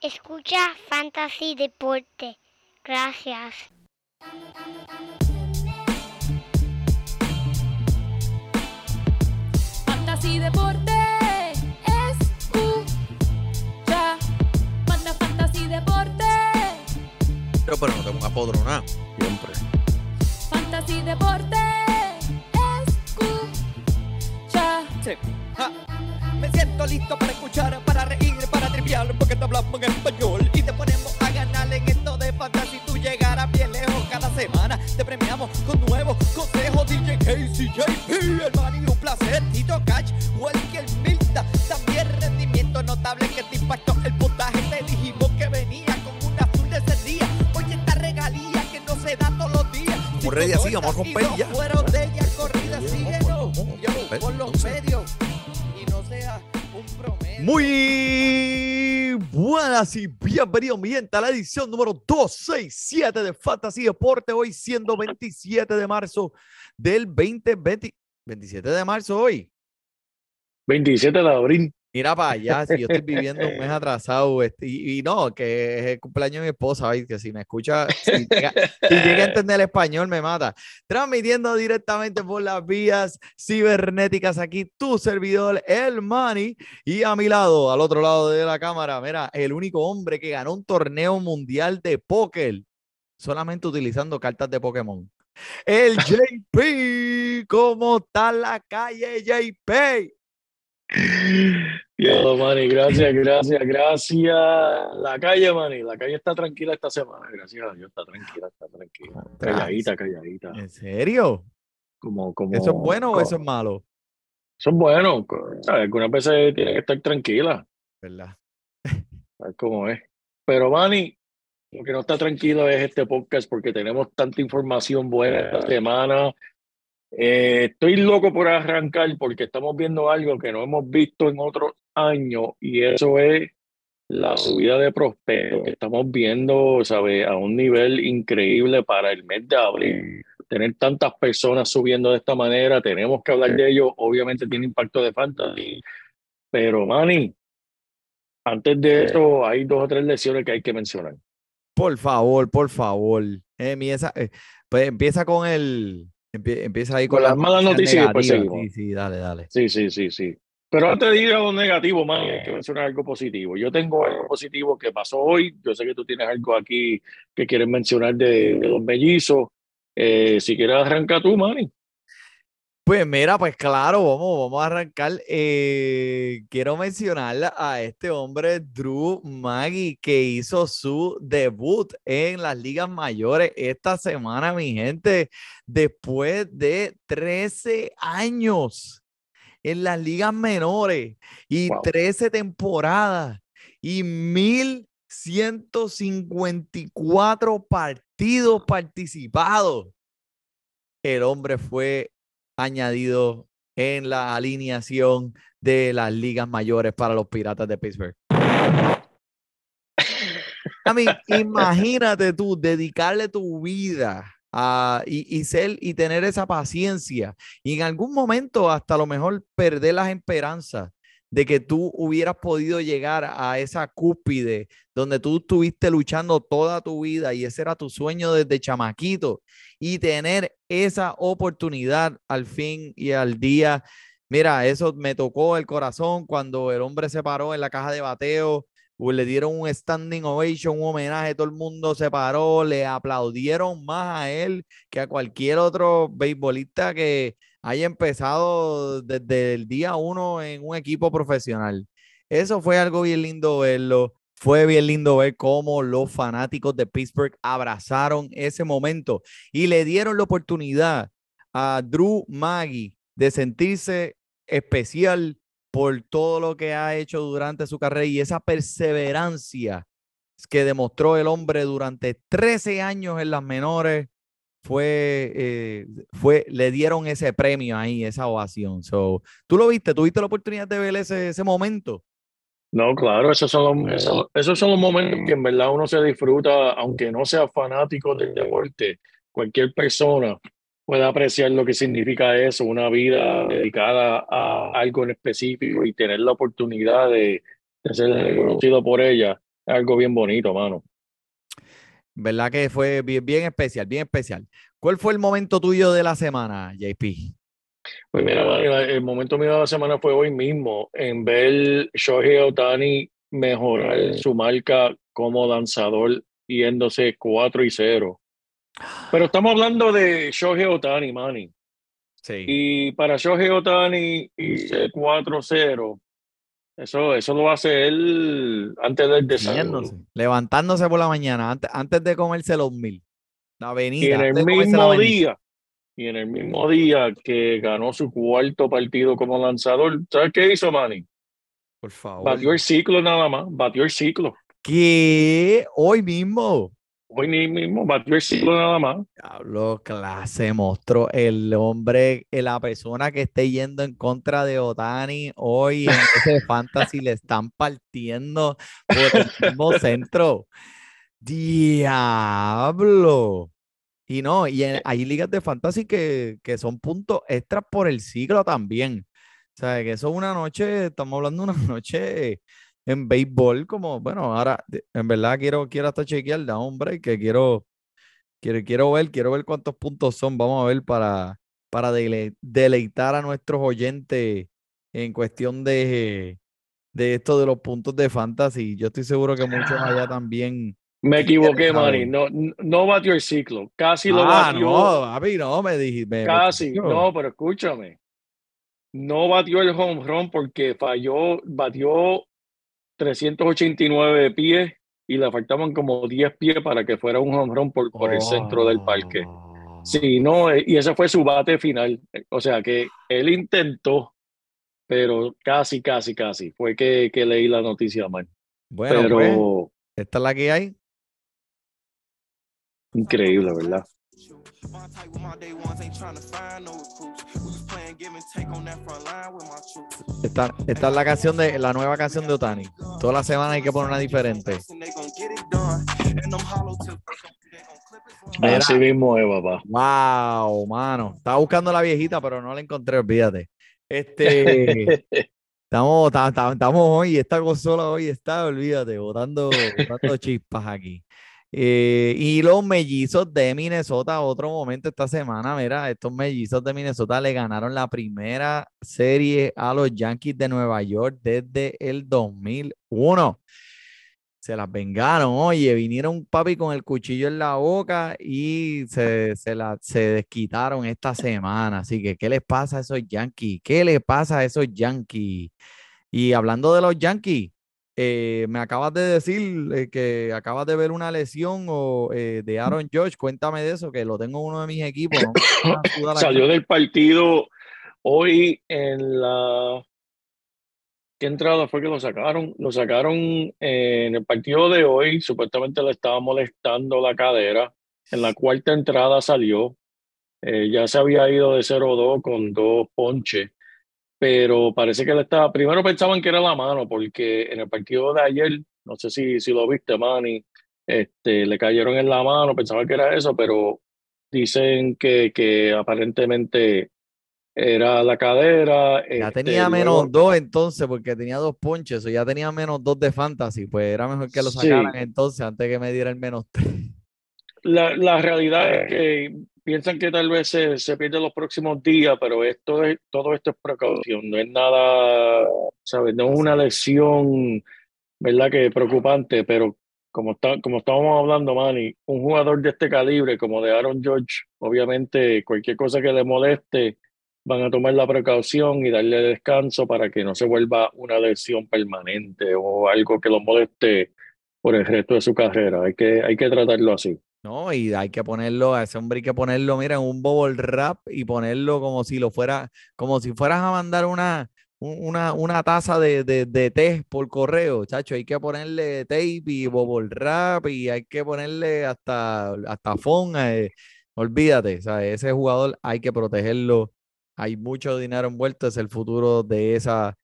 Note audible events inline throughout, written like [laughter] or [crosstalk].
Escucha Fantasy Deporte. Gracias. Fantasy Deporte. Escucha. Manda Fantasy Deporte. Pero, pero no tengo un apodronado. Siempre. Fantasy Deporte. Escucha. Ja. Me siento listo para escuchar, para reír, para triviar, porque te hablamos en español y te ponemos a ganar en esto de fantasy. Tú llegarás bien lejos cada semana. Te premiamos con nuevos consejos. DJ Casey, JP, hermano, y un placer. Tito Catch, Walker Milta. También rendimiento notable que te impactó el puntaje. Te dijimos que venía con una azul de ese día. Oye, esta regalía que no se da todos los días. Como ready así, vamos a romper ya. fueron de ella corrida, síguenos. vamos, vamos. Yo, por los Muy buenas y bienvenidos mi gente a la edición número 267 de Fantasy Deporte, hoy siendo 27 de marzo del 2020. 27 de marzo hoy. 27 de abril. Mira para allá, si yo estoy viviendo un mes [laughs] atrasado, este, y, y no, que es el cumpleaños de mi esposa, ¿veis? que si me escucha, si [laughs] llega, si llega a entender el español, me mata. Transmitiendo directamente por las vías cibernéticas aquí, tu servidor, el Manny, y a mi lado, al otro lado de la cámara, mira, el único hombre que ganó un torneo mundial de póker, solamente utilizando cartas de Pokémon. El [laughs] JP, ¿cómo está la calle, JP? [laughs] Yo, Manny, gracias, gracias, gracias. La calle, Manny, la calle está tranquila esta semana, gracias a Dios, está tranquila, está tranquila. Calladita, calladita. ¿En serio? Como, como, ¿Eso es bueno o como- eso es malo? Eso es bueno. Algunas veces tiene que estar tranquila, ¿Verdad? ¿sabes cómo es? Pero, Manny, lo que no está tranquilo es este podcast porque tenemos tanta información buena esta semana. Eh, estoy loco por arrancar porque estamos viendo algo que no hemos visto en otros años y eso es la subida de prospectos que estamos viendo, ¿sabe? A un nivel increíble para el mes de abril. Tener tantas personas subiendo de esta manera, tenemos que hablar de ello. Obviamente tiene impacto de fantasy. Pero, Manny, antes de eso, hay dos o tres lecciones que hay que mencionar. Por favor, por favor. Eh, empieza, eh, pues empieza con el. Empie- empieza ahí con, Con las malas noticias y después negativas. seguimos. Sí, sí, dale, dale. Sí, sí, sí, sí. Pero antes de ir a lo negativo, man, hay que mencionar algo positivo. Yo tengo algo positivo que pasó hoy. Yo sé que tú tienes algo aquí que quieres mencionar de, de los mellizos. Eh, si quieres arrancar tú, Manny. Pues mira, pues claro, vamos, vamos a arrancar. Eh, quiero mencionar a este hombre, Drew Maggi, que hizo su debut en las ligas mayores esta semana, mi gente, después de 13 años en las ligas menores y Wow. 13 temporadas y 1154 partidos participados. El hombre fue añadido en la alineación de las ligas mayores para los Piratas de Pittsburgh. A mí, [laughs] imagínate tú dedicarle tu vida a, y, y ser y tener esa paciencia y en algún momento hasta a lo mejor perder las esperanzas de que tú hubieras podido llegar a esa cúspide donde tú estuviste luchando toda tu vida y ese era tu sueño desde chamaquito y tener esa oportunidad al fin y al día. Mira, eso me tocó el corazón cuando el hombre se paró en la caja de bateo, o le dieron un standing ovation, un homenaje, todo el mundo se paró, le aplaudieron más a él que a cualquier otro beisbolista que haya empezado desde el día uno en un equipo profesional. Eso fue algo bien lindo verlo. Fue bien lindo ver cómo los fanáticos de Pittsburgh abrazaron ese momento y le dieron la oportunidad a Drew Maggi de sentirse especial por todo lo que ha hecho durante su carrera y esa perseverancia que demostró el hombre durante 13 años en las menores fue, eh, fue, le dieron ese premio ahí, esa ovación. So, ¿Tú lo viste? ¿Tuviste la oportunidad de ver ese, ese momento? No, claro, esos son, los, esos, esos son los momentos que en verdad uno se disfruta, aunque no sea fanático del deporte. Cualquier persona puede apreciar lo que significa eso, una vida dedicada a algo en específico y tener la oportunidad de, de ser reconocido por ella. es algo bien bonito, mano. ¿Verdad que fue bien, bien especial, bien especial? ¿Cuál fue el momento tuyo de la semana, JP? Pues mira, el momento mío de la semana fue hoy mismo, en ver Shohei Otani mejorar su marca como lanzador yéndose 4 y 0. Pero estamos hablando de Shohei Otani, Manny. Sí. Y para Shohei Otani irse 4-0, eso, eso lo hace él antes del desayuno. Levantándose por la mañana, antes, antes de comerse los mil. La Y avenida. en el mismo día, y en el mismo día que ganó su cuarto partido como lanzador, ¿sabes qué hizo Manny? Por favor. Batió el ciclo nada más, batió el ciclo. ¿Qué? Hoy mismo. Hoy ni- mismo batió el ciclo nada más. Diablo, clase monstruo. El hombre, eh, la persona que esté yendo en contra de Otani hoy en ese [laughs] fantasy le están partiendo por el mismo centro. Diablo. Y no, y en- hay ligas de fantasy que, que son puntos extras por el siglo también. O sea, que eso es una noche, estamos hablando de una [laughs] noche en béisbol, como, bueno, ahora en verdad quiero, quiero hasta chequear, da hombre, que quiero, quiero, quiero ver, quiero ver cuántos puntos son, vamos a ver para, para dele- deleitar a nuestros oyentes en cuestión de, de esto de los puntos de fantasy. Yo estoy seguro que muchos allá también. Me equivoqué. Manny. No, no batió el ciclo. Casi lo Ah, batió. no, papi, no, me dijiste. me Casi, no, pero escúchame. No batió el home run porque falló, batió 389 pies y le faltaban como 10 pies para que fuera un home run por, por el centro del parque. Oh. Sí, no, eh, y ese fue su bate final. O sea que él intentó, pero casi, casi, casi. Fue que, que leí la noticia mal. Bueno, pero pues, esta es la que hay. increíble, ¿verdad? With my day ones, ain't tryna find no recruits. We was playing give and take on that front line with my troops. Esta, esta es la canción de la nueva canción de Otani. Toda la semana hay que poner una diferente. Así mismo es, papá. Wow, mano. Estaba buscando la viejita, pero no la encontré, olvídate. Este, [laughs] estamos, ta- ta- estamos hoy, esta consola hoy está, olvídate, botando, botando chispas aquí. Eh, y los mellizos de Minnesota, otro momento esta semana, mira, estos mellizos de Minnesota le ganaron la primera serie a los Yankees de Nueva York desde el 2001. Se las vengaron, oye, vinieron papi con el cuchillo en la boca y se, se, la, se desquitaron esta semana. Así que, ¿qué les pasa a esos Yankees? ¿Qué les pasa a esos Yankees? Y hablando de los Yankees, eh, me acabas de decir eh, que acabas de ver una lesión o, eh, de Aaron George. Cuéntame de eso, que lo tengo en uno de mis equipos. [coughs] no. Salió del partido hoy en la... ¿Qué entrada fue que lo sacaron? Lo sacaron en el partido de hoy. Supuestamente le estaba molestando la cadera. En la cuarta entrada salió. Ya se había ido de 0-2 con dos ponches. Pero parece que le estaba. Primero pensaban que era la mano, porque en el partido de ayer, no sé si, si lo viste, Manny, este, le cayeron en la mano. Pensaban que era eso, pero dicen que, que aparentemente era la cadera. Ya este, tenía luego- menos dos entonces, porque tenía dos ponches, o ya tenía menos dos de fantasy, pues era mejor que lo Sí. sacaran entonces antes que me diera el menos tres. La, la realidad es que piensan que tal vez se, se pierde los próximos días, pero esto es, todo esto es precaución, no es nada, ¿sabes? No es una lesión, ¿verdad? Que preocupante, pero como, está, como estábamos hablando, Manny, un jugador de este calibre como de Aaron George, obviamente cualquier cosa que le moleste, van a tomar la precaución y darle descanso para que no se vuelva una lesión permanente o algo que lo moleste por el resto de su carrera. Hay que, hay que tratarlo así. No, y hay que ponerlo, a ese hombre hay que ponerlo, mira, en un bubble wrap y ponerlo como si lo fuera, como si fueras a mandar una, un- una, una taza de, de, de té por correo, chacho. Hay que ponerle tape y bubble wrap y hay que ponerle hasta, hasta eh, olvídate, ese jugador hay que protegerlo. Hay mucho dinero envuelto, es el futuro de esa,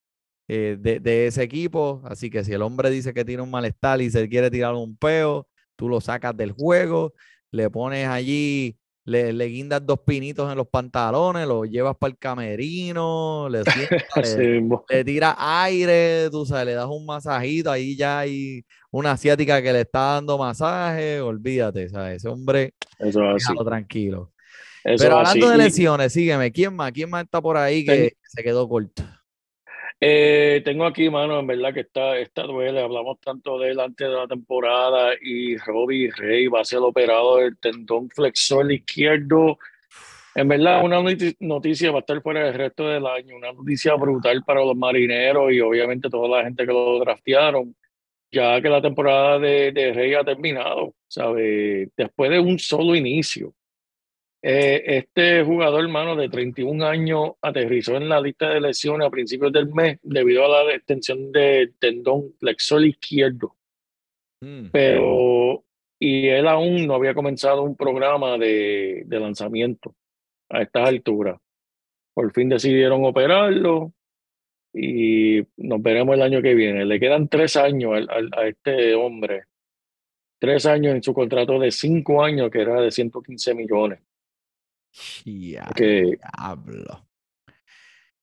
eh, de, de ese equipo. Así que si el hombre dice que tiene un malestar y se quiere tirar un peo, tú lo sacas del juego, le pones allí le, le guindas dos pinitos en los pantalones, lo llevas para el camerino, le, [laughs] sientas, Así le, mismo. le tiras aire, tú sabes, le das un masajito, ahí ya hay una asiática que le está dando masaje, olvídate, ¿sabes? Ese hombre, Eso déjalo tranquilo. Eso Pero así. hablando de lesiones, sígueme, ¿quién más? ¿Quién más está por ahí que, Ten- que se quedó corto? Eh, tengo aquí, mano, en verdad que está, está duele. Hablamos tanto de él antes de la temporada y Robbie Rey va a ser operado del tendón flexor izquierdo. En verdad, una noti- noticia va a estar fuera del resto del año, una noticia brutal para los marineros y obviamente toda la gente que lo draftearon, ya que la temporada de, de Rey ha terminado, ¿sabe? Después de un solo inicio. Eh, este jugador, hermano, de 31 años, aterrizó en la lista de lesiones a principios del mes debido a la extensión del tendón flexor izquierdo. Mm, Pero, y él aún no había comenzado un programa de, de lanzamiento a estas alturas. Por fin decidieron operarlo y nos veremos el año que viene. Le quedan tres años al- al- a este hombre. Tres años en su contrato de cinco años, que era de 115 millones. Ya, Que, diablo.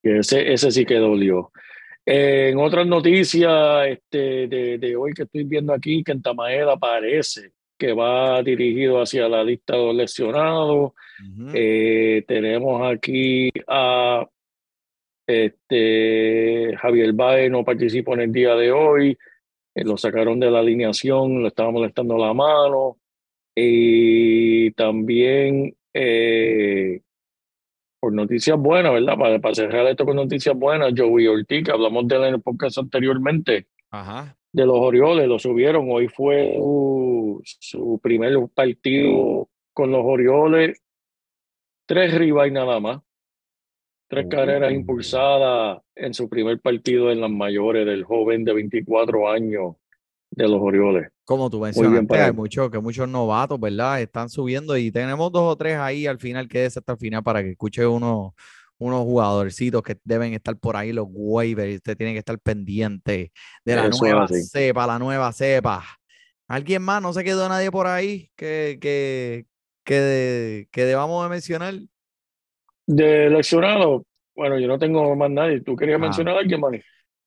que ese, ese sí que dolió. Eh, en otras noticias este, de, de hoy que estoy viendo aquí, que en Tamaeda parece que va dirigido hacia la lista de los lesionados. Eh, tenemos aquí a este, Javier Baez, no participó en el día de hoy. Eh, lo sacaron de la alineación, le estaba molestando la mano. Y también eh, por noticias buenas, ¿verdad? Para, para cerrar esto con noticias buenas, Joey Ortiz, que hablamos de él en el podcast anteriormente, Ajá. de los Orioles, lo subieron. Hoy fue su, su primer partido con los Orioles. Tres ribas y nada más. Tres carreras impulsadas en su primer partido en las mayores del joven de 24 años de los Orioles. Como tú mencionaste, hay muchos, que muchos novatos, ¿verdad? Están subiendo y tenemos dos o tres ahí al final, quédese hasta el final para que escuche unos, unos jugadorcitos que deben estar por ahí, los waivers, usted tiene que estar pendiente de la Eso nueva cepa, la nueva cepa. ¿Alguien más? ¿No se quedó nadie por ahí que, que, que, de- que debamos de mencionar? De lesionado, bueno, yo no tengo más nadie. ¿Tú querías Ah. mencionar a alguien, Manny?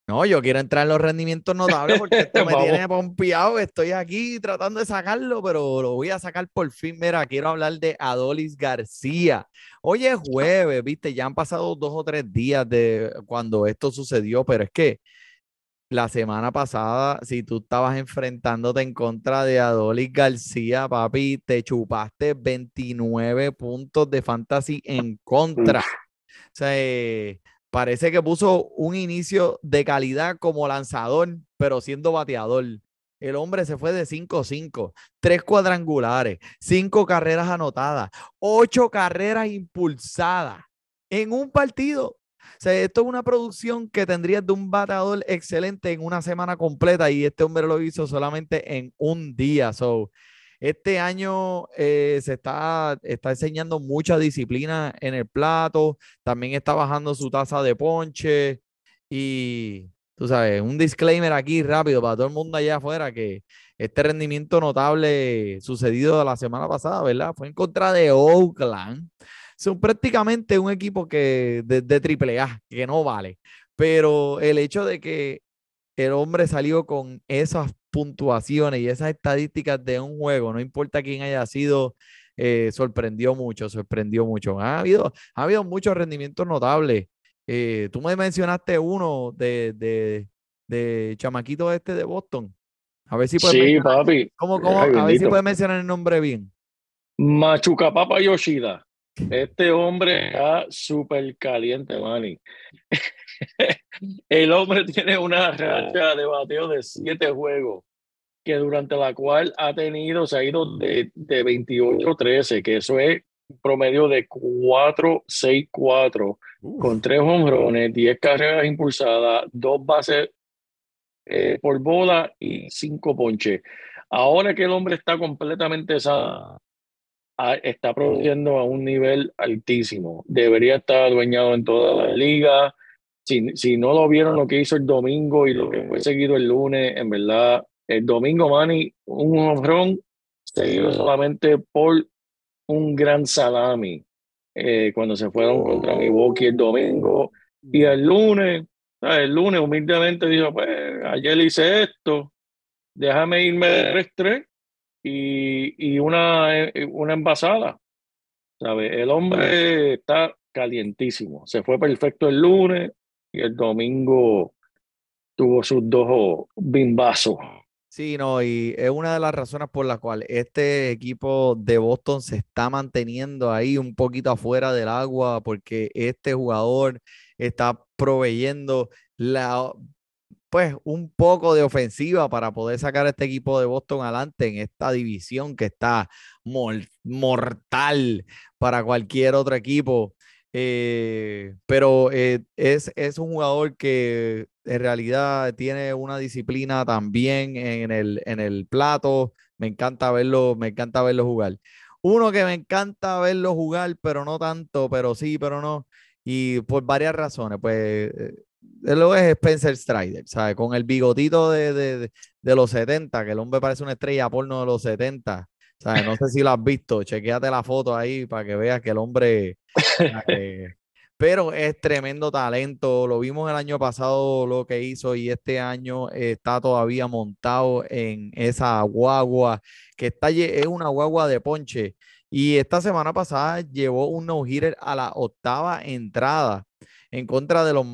No, yo quiero entrar en los rendimientos notables porque esto [laughs] me tiene pompeado. Estoy aquí tratando de sacarlo, pero lo voy a sacar por fin. Mira, quiero hablar de Adolis García. Hoy es jueves, viste, ya han pasado dos o tres días de cuando esto sucedió, pero es que la semana pasada, si tú estabas enfrentándote en contra de Adolis García, papi, te chupaste 29 puntos de fantasy en contra. O sea, eh, parece que puso un inicio de calidad como lanzador, pero siendo bateador. El hombre se fue de 5-5, tres cuadrangulares, cinco carreras anotadas, ocho carreras impulsadas en un partido. O sea, esto es una producción que tendrías de un bateador excelente en una semana completa y este hombre lo hizo solamente en un día. So, este año eh, se está, está enseñando mucha disciplina en el plato, también está bajando su tasa de ponche y tú sabes, un disclaimer aquí rápido para todo el mundo allá afuera que este rendimiento notable sucedido la semana pasada, ¿verdad? Fue en contra de Oakland. Son prácticamente un equipo que de, de triple A, que no vale. Pero el hecho de que el hombre salió con esas puntuaciones y esas estadísticas de un juego, no importa quién haya sido, eh, sorprendió mucho, sorprendió mucho. Ha habido, ha habido muchos rendimientos notables. Eh, tú me mencionaste uno de, de, de chamaquito este de Boston. A ver si puedes Sí, mencionar, papi. ¿cómo, cómo? Ay, a ver si puedes mencionar el nombre bien. Machuca Papa Yoshida. Este hombre está súper caliente, Manny. El hombre tiene una racha de bateo de siete juegos, que durante la cual ha tenido, se ha ido de, de 28-13, que eso es un promedio de 4-6-4, con tres hombrones, 10 carreras impulsadas, dos bases eh, por bola y cinco ponches. Ahora que el hombre está completamente sano, a- está produciendo a un nivel altísimo. Debería estar adueñado en toda la liga. Si, si no lo vieron lo que hizo el domingo y lo que fue seguido el lunes, en verdad, el domingo, Manny, un honrón seguido solamente por un gran salami eh, cuando se fueron contra Milwaukee el domingo. Y el lunes, el lunes humildemente dijo, pues ayer hice esto, déjame irme de 3-3 y, y una, eh, una envasada. ¿Sabes? El hombre está calientísimo. Se fue perfecto el lunes y el domingo tuvo sus dos bimbazos. Sí, no, y es una de las razones por las cuales este equipo de Boston se está manteniendo ahí un poquito afuera del agua, porque este jugador está proveyendo la, pues, un poco de ofensiva para poder sacar a este equipo de Boston adelante en esta división que está mortal para cualquier otro equipo. Eh, pero eh, es, es un jugador que en realidad tiene una disciplina también en el, en el plato. Me encanta verlo, me encanta verlo jugar. Uno que me encanta verlo jugar, pero no tanto, pero sí, pero no. Y por varias razones, pues eh, él lo es Spencer Strider, ¿sabes? Con el bigotito de, de, de, los 70, que el hombre parece una estrella porno de los 70. ¿sabes? No sé si lo has visto, chequéate la foto ahí para que veas que el hombre pero es tremendo talento. Lo vimos el año pasado lo que hizo y este año está todavía montado en esa guagua que está, es una guagua de ponche. Y esta semana pasada llevó un no-hitter a la octava entrada en contra de los,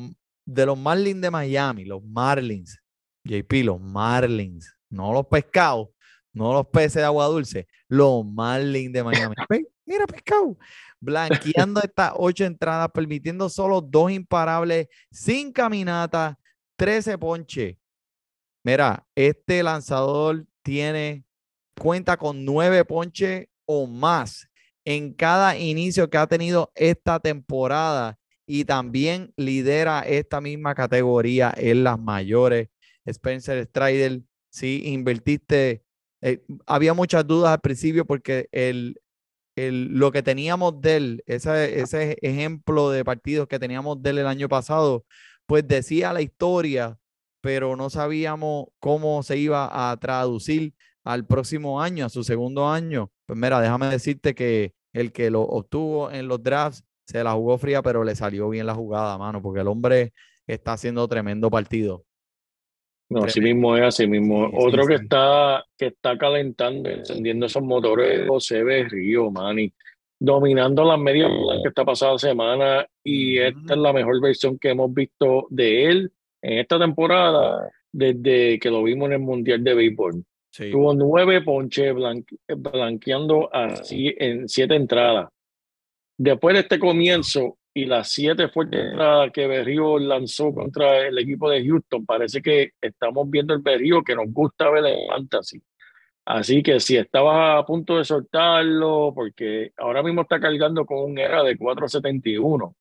de los Marlins de Miami, los Marlins. JP, los Marlins, no los pescados, no los peces de agua dulce, los Marlins de Miami. [laughs] Mira, pescado blanqueando [laughs] estas ocho entradas, permitiendo solo dos imparables, sin caminata, 13 ponche. Mira, este lanzador tiene cuenta con nueve ponches o más en cada inicio que ha tenido esta temporada y también lidera esta misma categoría en las mayores. Spencer Strider, sí, invertiste. Eh, había muchas dudas al principio porque el, lo que teníamos de él, ese, ese ejemplo de partidos que teníamos de él el año pasado, pues decía la historia, pero no sabíamos cómo se iba a traducir al próximo año, a su segundo año. Pues mira, déjame decirte que el que lo obtuvo en los drafts se la jugó fría, pero le salió bien la jugada, mano, porque el hombre está haciendo tremendo partido. No, así mismo es, así mismo. Otro que está que está calentando, encendiendo esos motores, José Berrío, Manny, dominando las medias que está pasada semana y esta es la mejor versión que hemos visto de él en esta temporada desde que lo vimos en el Mundial de Béisbol. Tuvo nueve ponches blanqueando así en siete entradas. Después de este comienzo, y las siete fuertes que Berrío lanzó contra el equipo de Houston, parece que estamos viendo el Berrío que nos gusta ver en fantasy. Así que si estabas a punto de soltarlo, porque ahora mismo está cargando con un era de 471.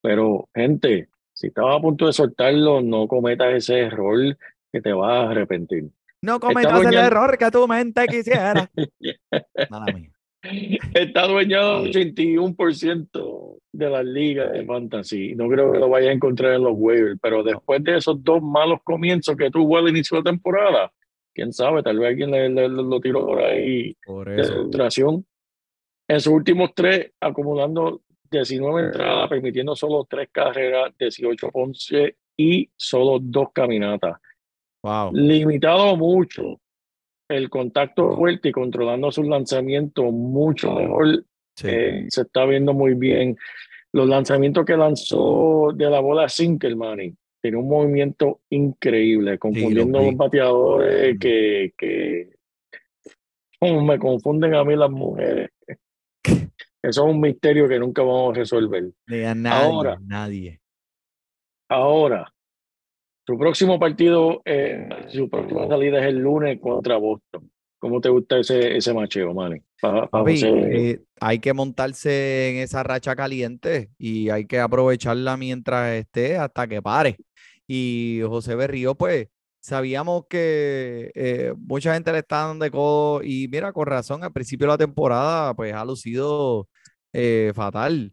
Pero, gente, si estabas a punto de soltarlo, no cometas ese error que te vas a arrepentir. No cometas el error que tu mente quisiera. [laughs] Nada mío. Está dueñado del 81% de las ligas de fantasy. No creo que lo vaya a encontrar en los waivers, pero después de esos dos malos comienzos que tuvo al inicio de la temporada, quién sabe, tal vez alguien le, lo tiró por ahí por de frustración. En sus últimos tres, acumulando 19 entradas, permitiendo solo tres carreras, 18 ponce y solo dos caminatas. Wow. Limitado mucho el contacto fuerte y controlando sus lanzamientos mucho mejor. Eh, se está viendo muy bien. Los lanzamientos que lanzó de la bola Sinkelman tiene un movimiento increíble, confundiendo a los bateadores que, que me confunden a mí las mujeres. [laughs] Eso es un misterio que nunca vamos a resolver. nadie, ahora, nadie. Ahora, su próximo partido, eh, su próxima salida es el lunes contra Boston. ¿Cómo te gusta ese, ese macheo, Manny? Eh, hay que montarse en esa racha caliente y hay que aprovecharla mientras esté hasta que pare. Y José Berrío, pues, sabíamos que eh, mucha gente le está dando de codo y mira, con razón, al principio de la temporada, pues ha lucido fatal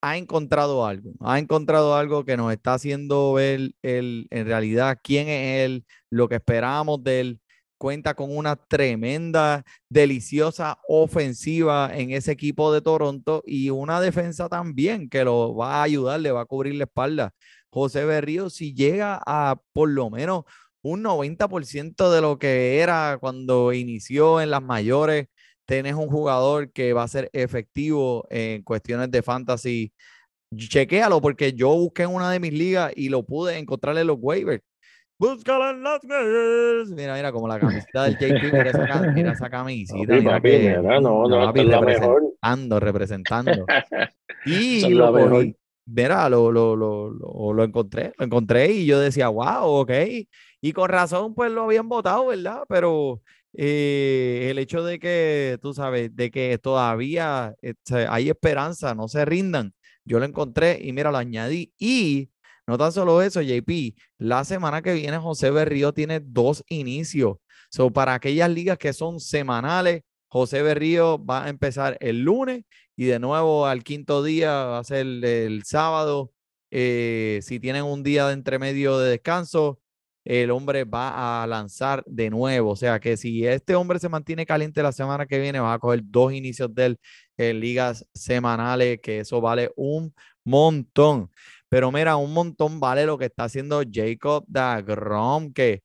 ha encontrado algo, ha encontrado algo que nos está haciendo ver el, en realidad quién es él, lo que esperábamos de él. cuenta con una tremenda, deliciosa ofensiva en ese equipo de Toronto y una defensa también que lo va a ayudar, le va a cubrir la espalda. José Berrío, si llega a por lo menos un 90% de lo que era cuando inició en las mayores, tenés un jugador que va a ser efectivo en cuestiones de fantasy. Chequéalo porque yo busqué en una de mis ligas y lo pude encontrarle en los waivers. Búscalo en las waivers. Mira, mira, como la camiseta del JP, mira esa, mira esa camisita. Papi, mira papi, que mira, no, no, papi, la mejor. representando, [laughs] representando. Y es lo cogí. Mira, lo, lo, lo, lo, lo encontré, lo encontré y yo decía, wow, ok. Y con razón, pues lo habían votado, ¿verdad? Pero eh, el hecho de que, tú sabes, de que todavía este, hay esperanza, no se rindan. Yo lo encontré y mira, lo añadí. Y no tan solo eso, JP, la semana que viene José Berrío tiene dos inicios. So, para aquellas ligas que son semanales, José Berrío va a empezar el lunes y de nuevo al quinto día va a ser el, sábado. Eh, si tienen un día de entremedio de descanso, el hombre va a lanzar de nuevo. O sea que si este hombre se mantiene caliente la semana que viene, va a coger dos inicios de él en ligas semanales, que eso vale un montón. Pero mira, un montón vale lo que está haciendo Jacob Dagrom, que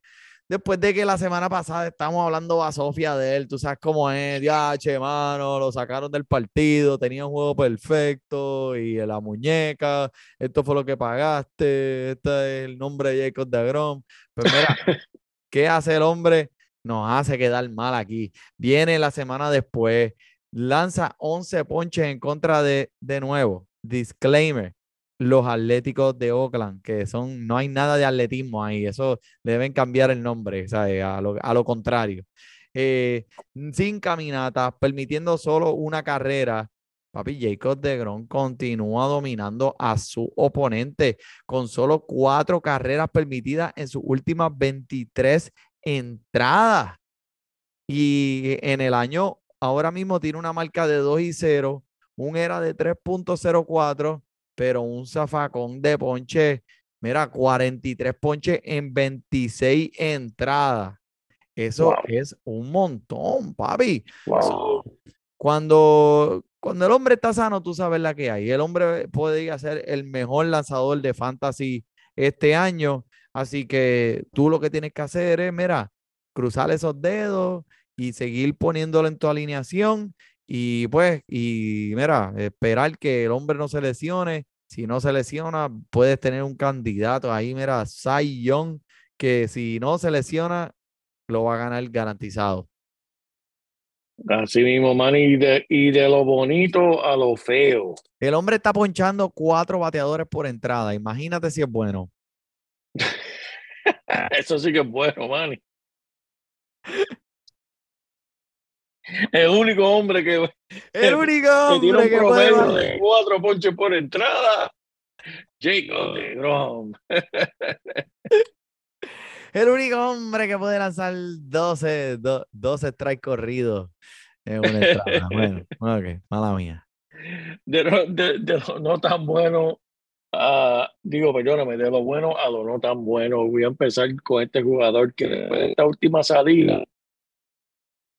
después de que la semana pasada estábamos hablando a Sofía de él, tú sabes cómo es, ya, che, mano, lo sacaron del partido, tenía un juego perfecto y la muñeca, esto fue lo que pagaste, este es el nombre de Jacob Dagrom. Pues mira, [laughs] ¿qué hace el hombre? Nos hace quedar mal aquí. Viene la semana después, lanza 11 ponches en contra de, de nuevo, disclaimer, los Atléticos de Oakland, que son, no hay nada de atletismo ahí, eso deben cambiar el nombre, ¿sabes? A lo, a lo contrario. Eh, sin caminatas, permitiendo solo una carrera. Papi, Jacob de Gron continúa dominando a su oponente con solo cuatro carreras permitidas en sus últimas 23 entradas. Y en el año, ahora mismo tiene una marca de 2 y 0, un era de 3.04, pero un zafacón de ponche, mira, 43 ponches en 26 entradas. Eso Wow. es un montón, papi. Wow. Cuando, cuando el hombre está sano, tú sabes la que hay. El hombre puede ser el mejor lanzador de fantasy este año. Así que tú lo que tienes que hacer es, mira, cruzar esos dedos y seguir poniéndolo en tu alineación. Y pues, y mira, esperar que el hombre no se lesione. Si no se lesiona, puedes tener un candidato ahí, mira, Cy Young, que si no se lesiona, lo va a ganar garantizado. Así mismo, man, y de, y de lo bonito a lo feo. El hombre está ponchando cuatro bateadores por entrada. Imagínate si es bueno. [laughs] Eso sí que es bueno, man. [laughs] El único hombre que, El único que tiene hombre un que puede promedio batear. de cuatro ponches por entrada. Jacob de Grom. [laughs] El único hombre que puede lanzar 12, do- 12 strikes corridos en una entrada. [laughs] Bueno, ok, mala mía. De, lo- de, de lo no tan bueno, a- digo, perdóname, de lo bueno a lo no tan bueno. Voy a empezar con este jugador que después de esta última salida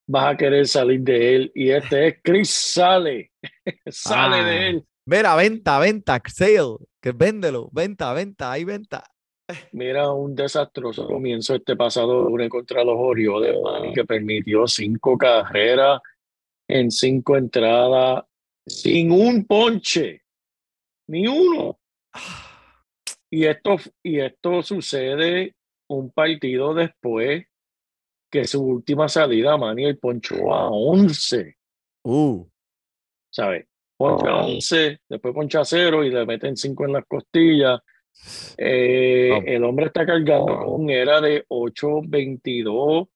vas a querer salir de él. Y este es Chris Sale. [laughs] Sale Ah. de él. Mira, venta, venta, sale, que véndelo, venta, venta, hay venta. Mira, un desastroso comienzo este pasado lunes contra los Orioles, man, que permitió cinco carreras en cinco entradas sin un ponche, ni uno. Y esto, y esto sucede un partido después que su última salida, Manny, él ponchó a 11, Uh, ¿sabes? Poncha a 11, después poncha a 0 y le meten 5 en las costillas. Eh, Vamos. el hombre está cargando con un era de 8-22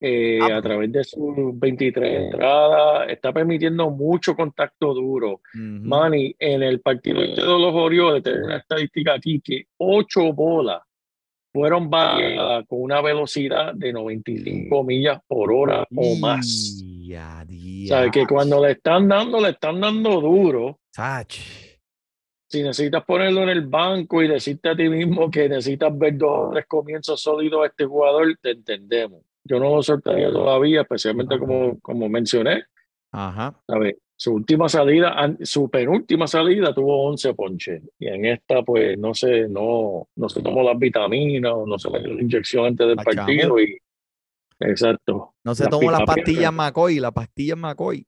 eh, Ah, a través de sus 23 entradas. Está permitiendo mucho contacto duro. ujú. Manny, en el partido de los Orioles, tengo una estadística aquí que 8 bolas fueron con una velocidad de 95 millas por hora o más. Y a ¿Sabes? Que cuando le están dando, le están dando duro. Sach. Si necesitas ponerlo en el banco y decirte a ti mismo que necesitas ver dos o tres comienzos sólidos a este jugador, te entendemos. yo no lo soltaría todavía, especialmente como, como mencioné, Ajá. ¿sabes? Su última salida, su penúltima salida tuvo 11 ponches y en esta pues no se, no, no se tomó las vitaminas o no se le dio la inyección antes del La partido y exacto. No se Las tomó las pastillas McCoy, las pastillas McCoy.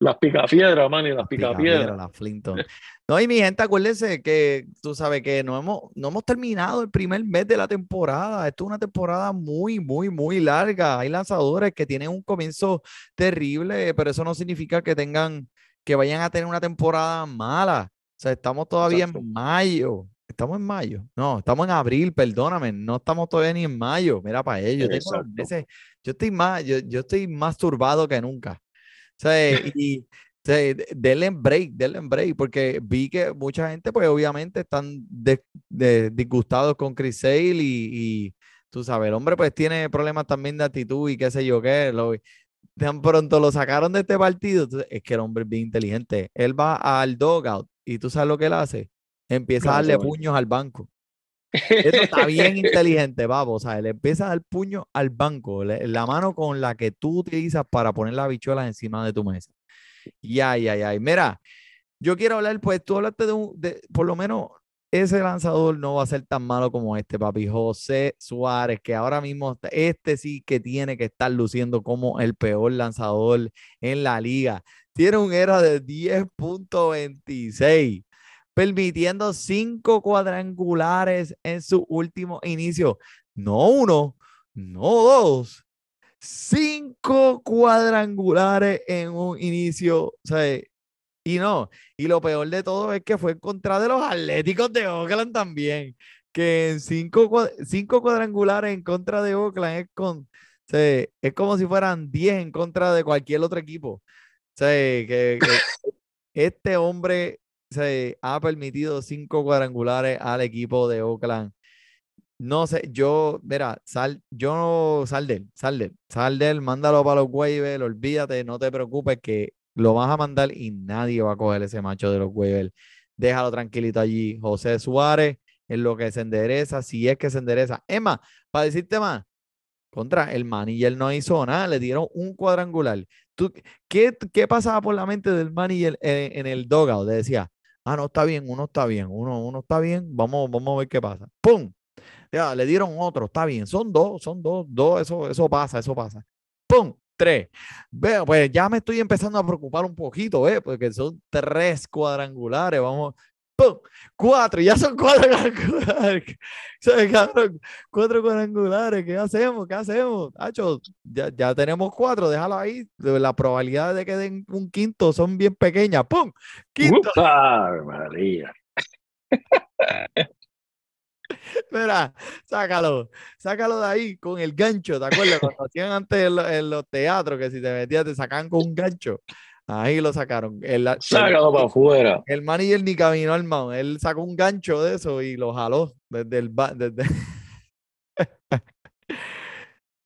Las picafiedras, man, y las Picapiedra, picapiedras. la Flinton. No, y mi gente, acuérdense que tú sabes que no hemos, no hemos terminado el primer mes de la temporada. Esto es una temporada muy, muy, muy larga. Hay lanzadores que tienen un comienzo terrible, pero eso no significa que tengan, que vayan a tener una temporada mala. O sea, estamos todavía Exacto. en mayo. Estamos en mayo. No, estamos en abril, perdóname. No estamos todavía ni en mayo. Mira para ello. Yo yo estoy más, yo, yo estoy más turbado que nunca. O sea, [laughs] y o sea, de- denle en break, denle en break, porque vi que mucha gente, pues obviamente están de- de- disgustados con Chris Sale y, y tú sabes, el hombre pues tiene problemas también de actitud y qué sé yo qué. Lo, tan pronto lo sacaron de este partido, entonces, es que el hombre es bien inteligente. Él va al dogout y tú sabes lo que él hace. Empieza a darle puños al banco. Eso está bien [laughs] inteligente, vamos. O sea, le empieza a dar puño al banco, la mano con la que tú utilizas para poner las habichuelas encima de tu mesa. Y ay, ay, ay. Mira, yo quiero hablar, pues tú hablaste de un, de, por lo menos ese lanzador no va a ser tan malo como este, papi. José Suárez, que ahora mismo, este sí que tiene que estar luciendo como el peor lanzador en la liga. Tiene un era de 10.26 permitiendo cinco cuadrangulares en su último inicio. No uno, no dos, cinco cuadrangulares en un inicio. O sea, y no, y lo peor de todo es que fue en contra de los Atléticos de Oakland también. Que en cinco, cinco cuadrangulares en contra de Oakland es, con, es como si fueran 10 en contra de cualquier otro equipo. O sea, que, este hombre se ha permitido cinco cuadrangulares al equipo de Oakland. No sé, yo, mira, sal, yo no, sal de él, sal de sal de mándalo para los waivers, olvídate, no te preocupes que lo vas a mandar y nadie va a coger ese macho de los waivers. Déjalo tranquilito allí, José Suárez, en lo que se endereza, si es que se endereza. Más, para decirte más, contra el manager no hizo nada, le dieron un cuadrangular. ¿Tú, qué, qué pasaba por la mente del manager en, en el dogout? Le decía, ah, no está bien, uno está bien, uno, uno está bien, vamos, vamos a ver qué pasa. ¡Pum! Ya, le dieron otro, está bien, son dos, son dos, dos, eso, eso pasa, eso pasa. ¡Pum! Tres. Veo, pues ya me estoy empezando a preocupar un poquito, ¿eh? Porque son tres cuadrangulares, vamos. ¡Pum! Cuatro, ya son cuadrangulares. [laughs] Cuatro cuadrangulares, ¿qué hacemos? ¿Qué hacemos? Hacho, ya, ya tenemos cuatro, déjalo ahí. La probabilidad de que den un quinto son bien pequeñas. ¡Pum! Quinto. ¡Upa, María! [laughs] Mira, sácalo, sácalo de ahí con el gancho, ¿te acuerdas? Cuando hacían antes en, lo- en los teatros que si te metías te sacaban con un gancho. Ahí lo sacaron. El, el, Sácalo para afuera. el manager ni caminó al mound, él sacó un gancho de eso y lo jaló desde el ba- desde... [laughs]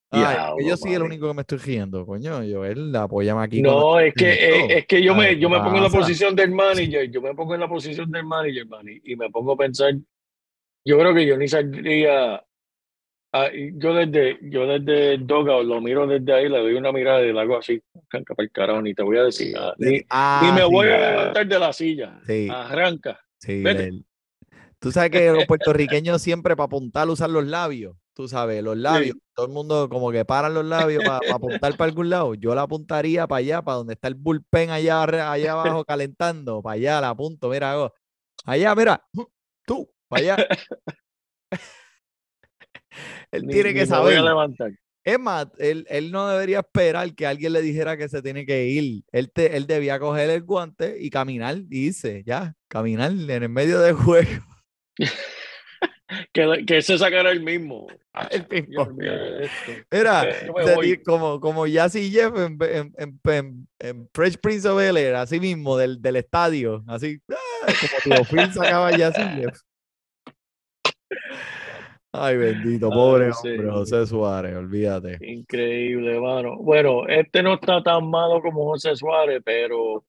Ay, Diablo, yo sí el único que me estoy riendo, coño. Yo, él apóyame aquí. No, es que, esto. es, es que yo me, yo me pongo en la posición del manager, yo me pongo en la posición del manager, man, y me pongo a pensar, yo creo que yo ni saldría, ah, yo desde, yo desde dogout lo miro desde ahí, le doy una mirada y le hago así, arranca para el carajo, ni te voy a decir nada, ni, Ah, ni me sí, voy a levantar de la silla, Sí. arranca. Sí, Vete. Tú sabes que los puertorriqueños siempre para apuntar usan los labios. Tú sabes, los labios. Todo el mundo como que paran los labios para apuntar para algún lado. Yo la apuntaría para allá, para donde está el bullpen allá, allá abajo [laughs] calentando. Para allá la apunto. Mira, hago, allá, mira. Tú, allá. [laughs] Él Ni- tiene que me voy a saber. levantar. Es más, él, él no debería esperar que alguien le dijera que se tiene que ir. Él, te- él debía coger el guante y caminar, y irse, ya, caminar en el medio del juego. [laughs] Que, que se sacara el mismo. El mismo. Mira, di- como, como Jazzy Jeff en, en, en, en- Fresh Prince of Bel Air, así mismo, del, del estadio, así, [laughs] ¡ah! como Tío Phil sacaba Jazzy Jeff. Ay, bendito, pobre Ay, hombre, señor. José Suárez, olvídate. Increíble, mano. Bueno, este no está tan malo como José Suárez, pero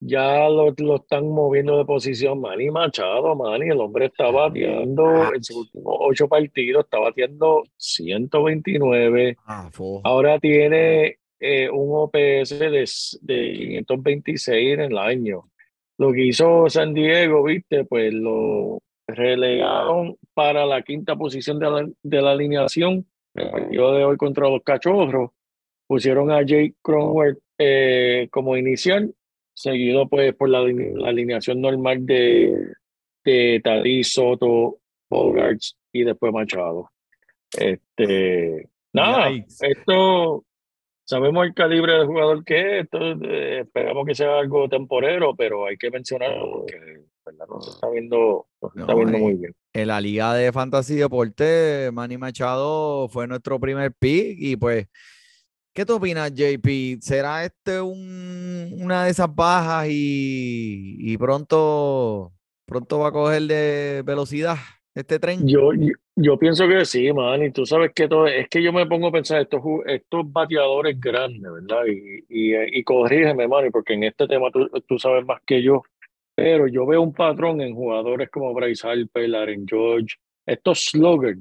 ya lo, lo están moviendo de posición. Manny Machado, Manny, el hombre está bateando en sus últimos ocho partidos, está bateando 129. Ah. Ahora tiene eh, un OPS de, de 526 en el año. Lo que hizo San Diego, viste, pues lo relegaron para la quinta posición de la, de la alineación. El partido de hoy contra los Cachorros. Pusieron a Jake Cronworth eh, como inicial, seguido pues por la, la alineación normal de, de Tatis, Soto, Bogarts y después Machado. Este, nada, Yikes. esto sabemos el calibre de jugador que es, esto, eh, esperamos que sea algo temporero, pero hay que mencionarlo porque ¿verdad? no se está viendo, no se está No, viendo eh, muy bien. En la liga de Fantasy Deporte, Manny Machado fue nuestro primer pick y pues, ¿qué tú opinas, JP? ¿Será este un, una de esas bajas y, y pronto, pronto va a coger de velocidad este tren? Yo, yo, yo pienso que sí, man, y tú sabes que todo, es que yo me pongo a pensar estos, estos bateadores grandes, ¿verdad? Y, y, eh, y corrígeme, Manny, porque en este tema tú, tú sabes más que yo, pero yo veo un patrón en jugadores como Bryce Harper, Aaron George, estos sluggers,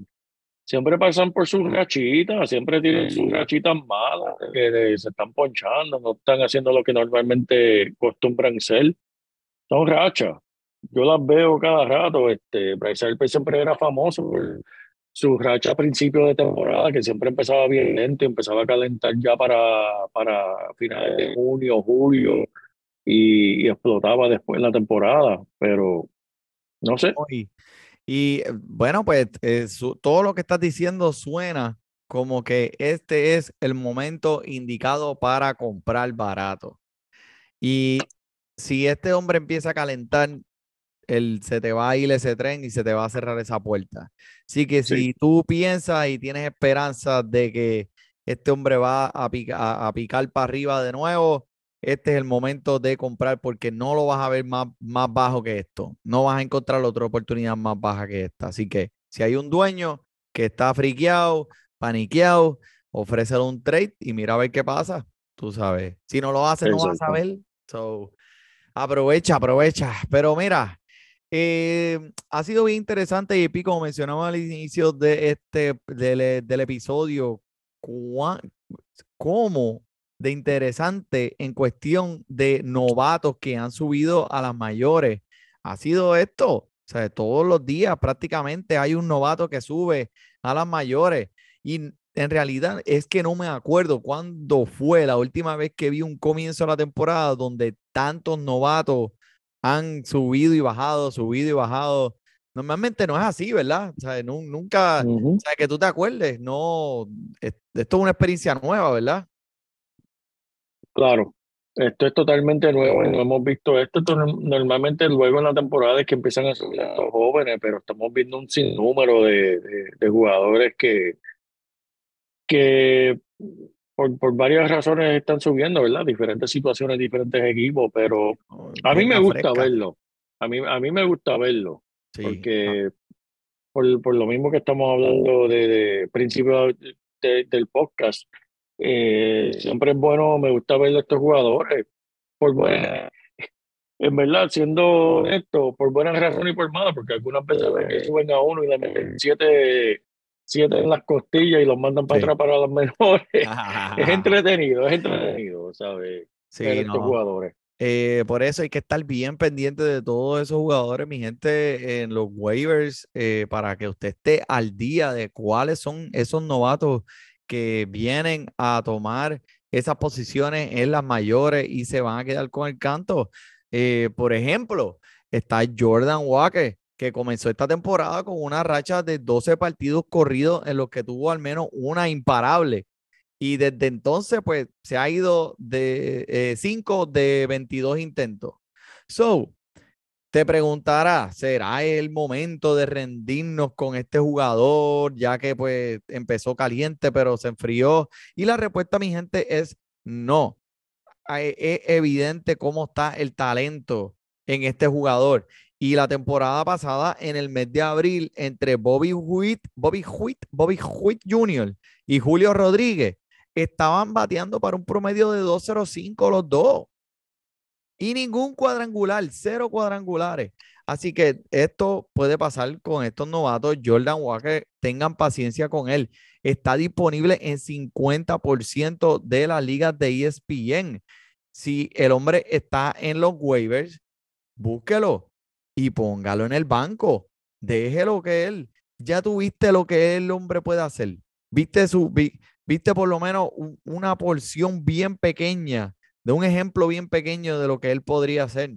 siempre pasan por sus rachitas, siempre tienen sus rachitas malas, que se están ponchando, no están haciendo lo que normalmente acostumbran ser, son rachas. Yo las veo cada rato. Este, Bryce Harper siempre era famoso por su racha a principio de temporada, que siempre empezaba bien lento y empezaba a calentar ya para, para finales de junio, julio, y, y explotaba después en la temporada. Pero no sé, Y, y, eh, bueno, pues eh, su- todo lo que estás diciendo suena como que este es el momento indicado para comprar barato. Y si este hombre empieza a calentar, el, se te va a ir ese tren y se te va a cerrar esa puerta. Así que Sí. si tú piensas y tienes esperanza de que este hombre va a, pica- a- a picar para arriba de nuevo, este es el momento de comprar porque no lo vas a ver más, más bajo que esto. No vas a encontrar otra oportunidad más baja que esta. Así que si hay un dueño que está friqueado, paniqueado, ofrécele un trade y mira a ver qué pasa. Tú sabes. Si no lo haces, no vas a ver. So, aprovecha, aprovecha. Pero mira, eh, ha sido bien interesante, y como mencionaba al inicio de este, del, del episodio, cómo de interesante en cuestión de novatos que han subido a las mayores ha sido esto. O sea, todos los días prácticamente hay un novato que sube a las mayores. Y en realidad es que no me acuerdo cuándo fue la última vez que vi un comienzo de la temporada donde tantos novatos han subido y bajado, subido y bajado. Normalmente no es así, ¿verdad? O sea, nu- nunca, Ujú. o sea, que tú te acuerdes, no, es- esto es una experiencia nueva, ¿verdad? Claro. Esto es totalmente nuevo no hemos visto esto. Esto no- normalmente luego en la temporada es que empiezan a subir los jóvenes, pero estamos viendo un sinnúmero de, de, de jugadores que, que por, por varias razones están subiendo, ¿verdad? Diferentes situaciones, diferentes equipos, pero a mí me gusta verlo. A mí, a mí me gusta verlo, Sí, porque por, por lo mismo que estamos hablando de, de principio de- del podcast, eh, siempre es bueno, me gusta ver a estos jugadores, por buena, en verdad, siendo esto, por buenas razones y por malas, porque algunas veces que suben a uno y le meten siete, siete en las costillas y los mandan para Sí. atrás para las menores. [laughs] es [laughs] entretenido, es entretenido, ¿sabes? Sí, ver estos no. jugadores. Eh, por eso hay que estar bien pendiente de todos esos jugadores, mi gente, en los waivers, eh, para que usted esté al día de cuáles son esos novatos que vienen a tomar esas posiciones en las mayores y se van a quedar con el canto. Eh, por ejemplo, está Jordan Walker, que comenzó esta temporada con una racha de 12 partidos corridos en los que tuvo al menos una imparable. Y desde entonces, pues, se ha ido de 5 de 22 intentos. So, te preguntará, ¿será el momento de rendirnos con este jugador, ya que pues empezó caliente, pero se enfrió? Y la respuesta, mi gente, es no. Ay, Es evidente cómo está el talento en este jugador. Y la temporada pasada, en el mes de abril, entre Bobby Witt, Bobby Witt, Bobby Witt Jr. y Julio Rodríguez, estaban bateando para un promedio de 2.05 los dos. Y ningún cuadrangular, cero cuadrangulares. Así que esto puede pasar con estos novatos. Jordan Walker, tengan paciencia con él. Está disponible en 50% de las ligas de ESPN. Si el hombre está en los waivers, búsquelo y póngalo en el banco. Déjelo que él. Ya tuviste lo que el hombre puede hacer. Viste su, vi- viste por lo menos una porción bien pequeña, de un ejemplo bien pequeño de lo que él podría hacer.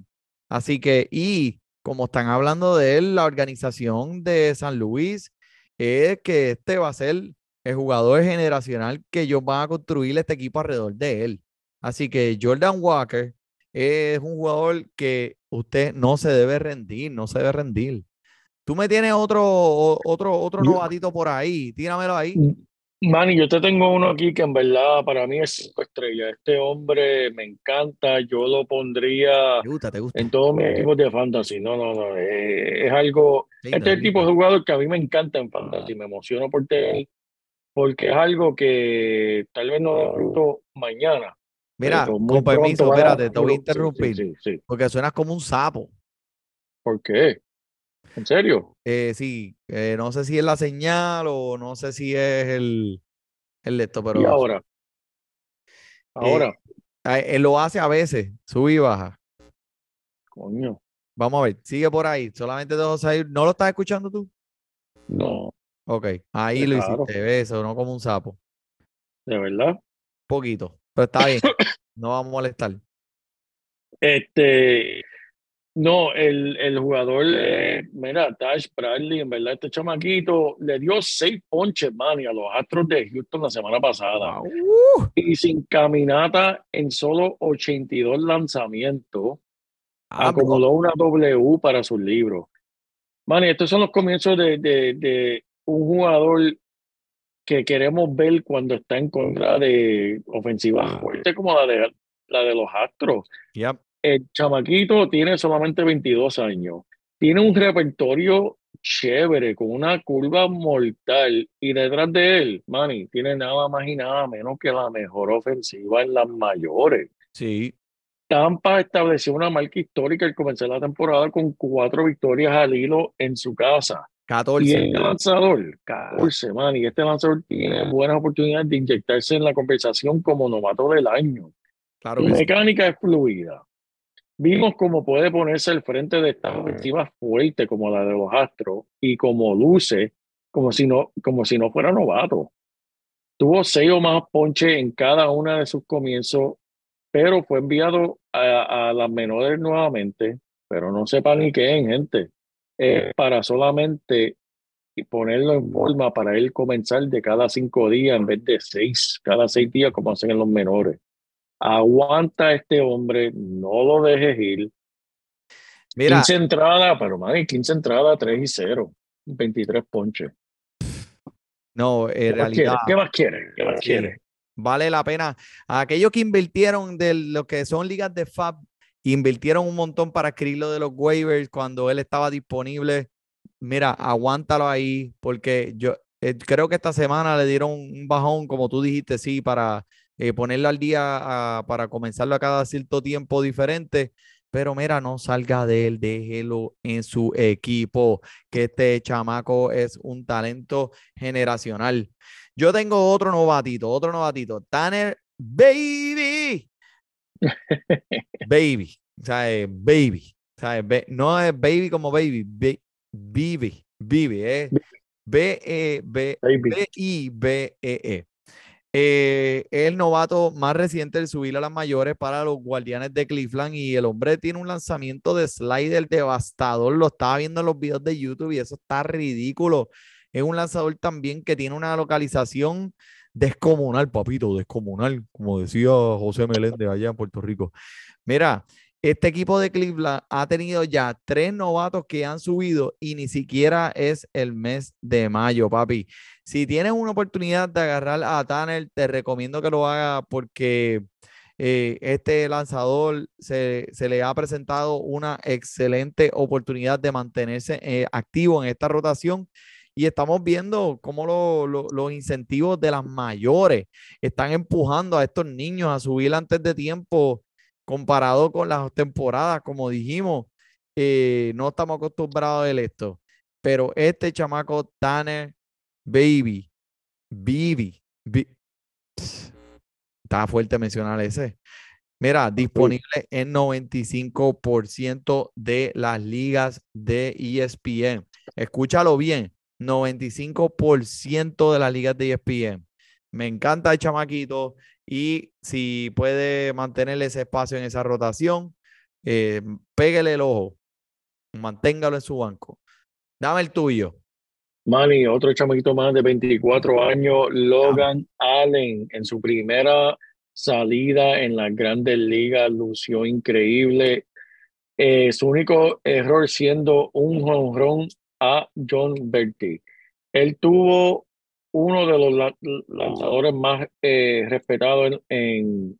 Así que, y como están hablando de él, la organización de San Luis, es que este va a ser el jugador generacional que ellos van a construir este equipo alrededor de él. Así que Jordan Walker es un jugador que usted no se debe rendir, no se debe rendir. Tú me tienes otro, otro, otro novatito por ahí, tíramelo ahí. Manny, yo te tengo uno aquí que en verdad para mí es cinco estrellas. Este hombre me encanta, yo lo pondría ¿Te gusta? ¿Te gusta? en todos mis equipos de fantasy. No, no, no, eh, es algo, este es el tipo de jugador que a mí me encanta en fantasy, me emociono por él, porque es algo que tal vez no dé fruto mañana. Mira, con permiso, espérate, te voy a interrumpir, Sí, sí, sí. porque suenas como un sapo. ¿Por qué? ¿En serio? Eh, sí, eh, no sé si es la señal o no sé si es el, el de esto, pero Y ahora, ahora, ah, él lo hace a veces, sube y baja. coño, Vamos a ver, sigue por ahí. Solamente te dejo salir. ¿No lo estás escuchando tú? no, Ok, ahí Qué lo hiciste, ves, no como un sapo. de verdad. Poquito, pero está bien. No vamos a molestar. Este, no, el, el jugador, eh, mira, Tash Bradley, en verdad, este chamaquito le dio seis ponches, man, y a los Astros de Houston la semana pasada. Uh, Y sin caminata en solo 82 lanzamientos, ah, bro. acumuló una W para sus libros. Man, estos son los comienzos de, de, de un jugador que queremos ver cuando está en contra de ofensivas fuertes como la de, la de los Astros. Yep. El chamaquito tiene solamente 22 años. Tiene un repertorio chévere, con una curva mortal. Y detrás de él, Manny, tiene nada más y nada menos que la mejor ofensiva en las mayores. Sí, Tampa estableció una marca histórica al comenzar la temporada con cuatro victorias al hilo en su casa. Y 14. este lanzador, 14, man, y este lanzador tiene buenas oportunidades de inyectarse en la conversación como novato del año. Claro Su sí. mecánica es fluida. Vimos cómo puede ponerse al frente de estas ofensivas fuertes como la de los Astros y como luce como si no, como si no fuera novato. Tuvo seis o más ponches en cada una de sus comienzos, pero fue enviado a, a las menores nuevamente, pero no se paniqueen, gente. Es para solamente ponerlo en forma para él comenzar de cada cinco días en vez de seis, cada seis días como hacen en los menores. Aguanta a este hombre, no lo dejes ir. Mira, 15 entradas, pero man, 15 entradas, 3 y 0, 23 ponches. no, ¿Qué en más quiere? realidad ¿Qué más quiere? ¿Qué más Sí. quiere? vale la pena. Aquellos que invirtieron de lo que son ligas de FAB, invirtieron un montón para escribirlo de los waivers cuando él estaba disponible. Mira, aguántalo ahí, porque yo eh, creo que esta semana le dieron un bajón, como tú dijiste, sí, para eh, ponerlo al día, ah, para comenzarlo a cada cierto tiempo diferente. Pero mira, no salga de él, déjelo en su equipo, que este chamaco es un talento generacional. Yo tengo otro novatito, otro novatito. Tanner Baby. [laughs] baby. O sea, eh, baby. O sea, no es baby como baby. Be- Bibi. Bibi. Es B-E-B. Baby. B-I-B-E-E. Eh, el novato más reciente del subir a las mayores para los guardianes de Cleveland y el hombre tiene un lanzamiento de slider devastador. Lo estaba viendo en los videos de YouTube y eso está ridículo. Es un lanzador también que tiene una localización descomunal, papito, descomunal, como decía José Meléndez allá en Puerto Rico. Mira, este equipo de Cleveland ha tenido ya tres novatos que han subido y ni siquiera es el mes de mayo, papi. Si tienes una oportunidad de agarrar a Tanner, te recomiendo que lo haga porque eh, este lanzador se, se le ha presentado una excelente oportunidad de mantenerse eh, activo en esta rotación. Y estamos viendo cómo lo- lo- los incentivos de las mayores están empujando a estos niños a subir antes de tiempo comparado con las temporadas, como dijimos, eh, no estamos acostumbrados a ver esto. Pero este chamaco, Tanner Baby, Bibi, Bi- está fuerte mencionar ese. Mira, disponible en 95% de las ligas de ESPN. Escúchalo bien, 95% de las ligas de ESPN. Me encanta el chamaquito y si puede mantener ese espacio en esa rotación, eh, pégale el ojo, manténgalo en su banco. Dame el tuyo. Manny, otro chamaquito más de 24 años, Logan Allen, en su primera salida en las grandes ligas, lució increíble. Eh, su único error siendo un jonrón a John Berti. Él tuvo uno de los la- lanzadores más eh, respetados en, en,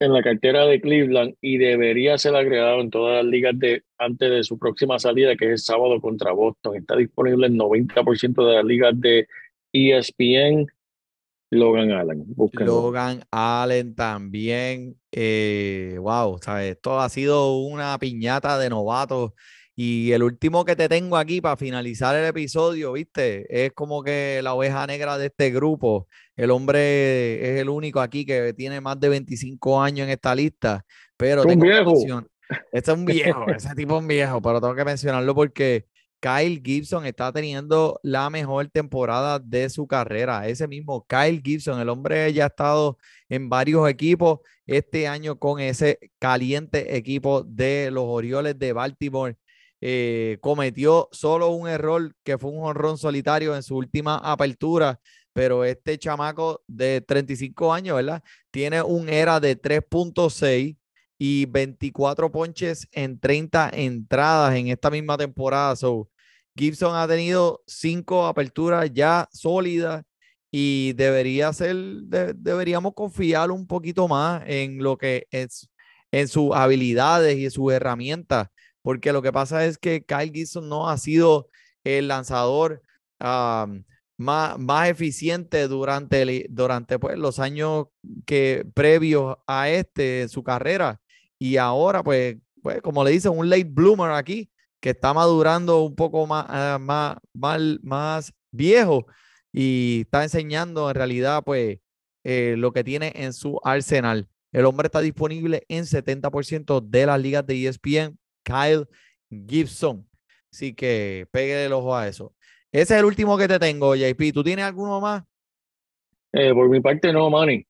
en la cartera de Cleveland y debería ser agregado en todas las ligas de, antes de su próxima salida, que es el sábado contra Boston. Está disponible en 90% de las ligas de ESPN. Logan Allen. Logan Allen también. eh, wow, ¿sabes? Esto ha sido una piñata de novatos. Y el último que te tengo aquí para finalizar el episodio, ¿viste? Es como que la oveja negra de este grupo. El hombre es el único aquí que tiene más de 25 años en esta lista. Pero Es un viejo. Este es un viejo, ese tipo es un viejo, pero tengo que mencionarlo porque Kyle Gibson está teniendo la mejor temporada de su carrera. Ese mismo Kyle Gibson, el hombre ya ha estado en varios equipos este año con ese caliente equipo de los Orioles de Baltimore. Eh, cometió solo un error que fue un honrón solitario en su última apertura, pero este chamaco de 35 años, ¿verdad? Tiene un era de 3.6 y 24 ponches en 30 entradas en esta misma temporada. So, Gibson ha tenido cinco aperturas ya sólidas y deberíamos confiar un poquito más en lo que es, en sus habilidades y en sus herramientas, porque lo que pasa es que Kyle Gibson no ha sido el lanzador más, más eficiente durante, durante pues, los años que previos a este su carrera y ahora pues, pues como le dicen un late bloomer aquí que está madurando un poco más, ah, más, más, más viejo y está enseñando en realidad pues eh, lo que tiene en su arsenal. El hombre está disponible en 70% de las ligas de ESPN, Kyle Gibson. Así que pegue el ojo a eso. Ese es el último que te tengo, JP. ¿Tú tienes alguno más? Eh, por mi parte, no, Manny.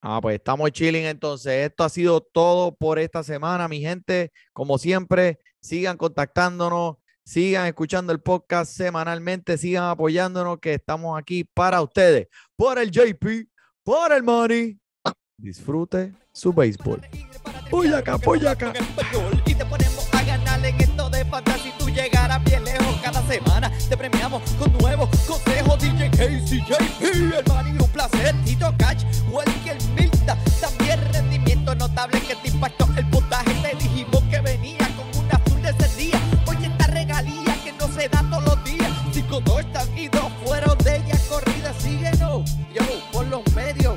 Ah, pues estamos chilling entonces. Esto ha sido todo por esta semana, mi gente. Como siempre, sigan contactándonos, sigan escuchando el podcast semanalmente, sigan apoyándonos, que estamos aquí para ustedes. Por el JP, por el Money. Disfrute su béisbol. Puyaca, puyaca. en español final en esto de fantasía si tú llegaras bien lejos cada semana te premiamos con nuevos consejos. DJ KCJP el man un placer. Tito Cash el Milta también rendimiento notable que te impactó el puntaje. Te dijimos que venía con una azul de ese día. Oye esta regalía que no se da todos los días. Si con dos están y dos fueron de ella corrida. Síguenos yo por los medios.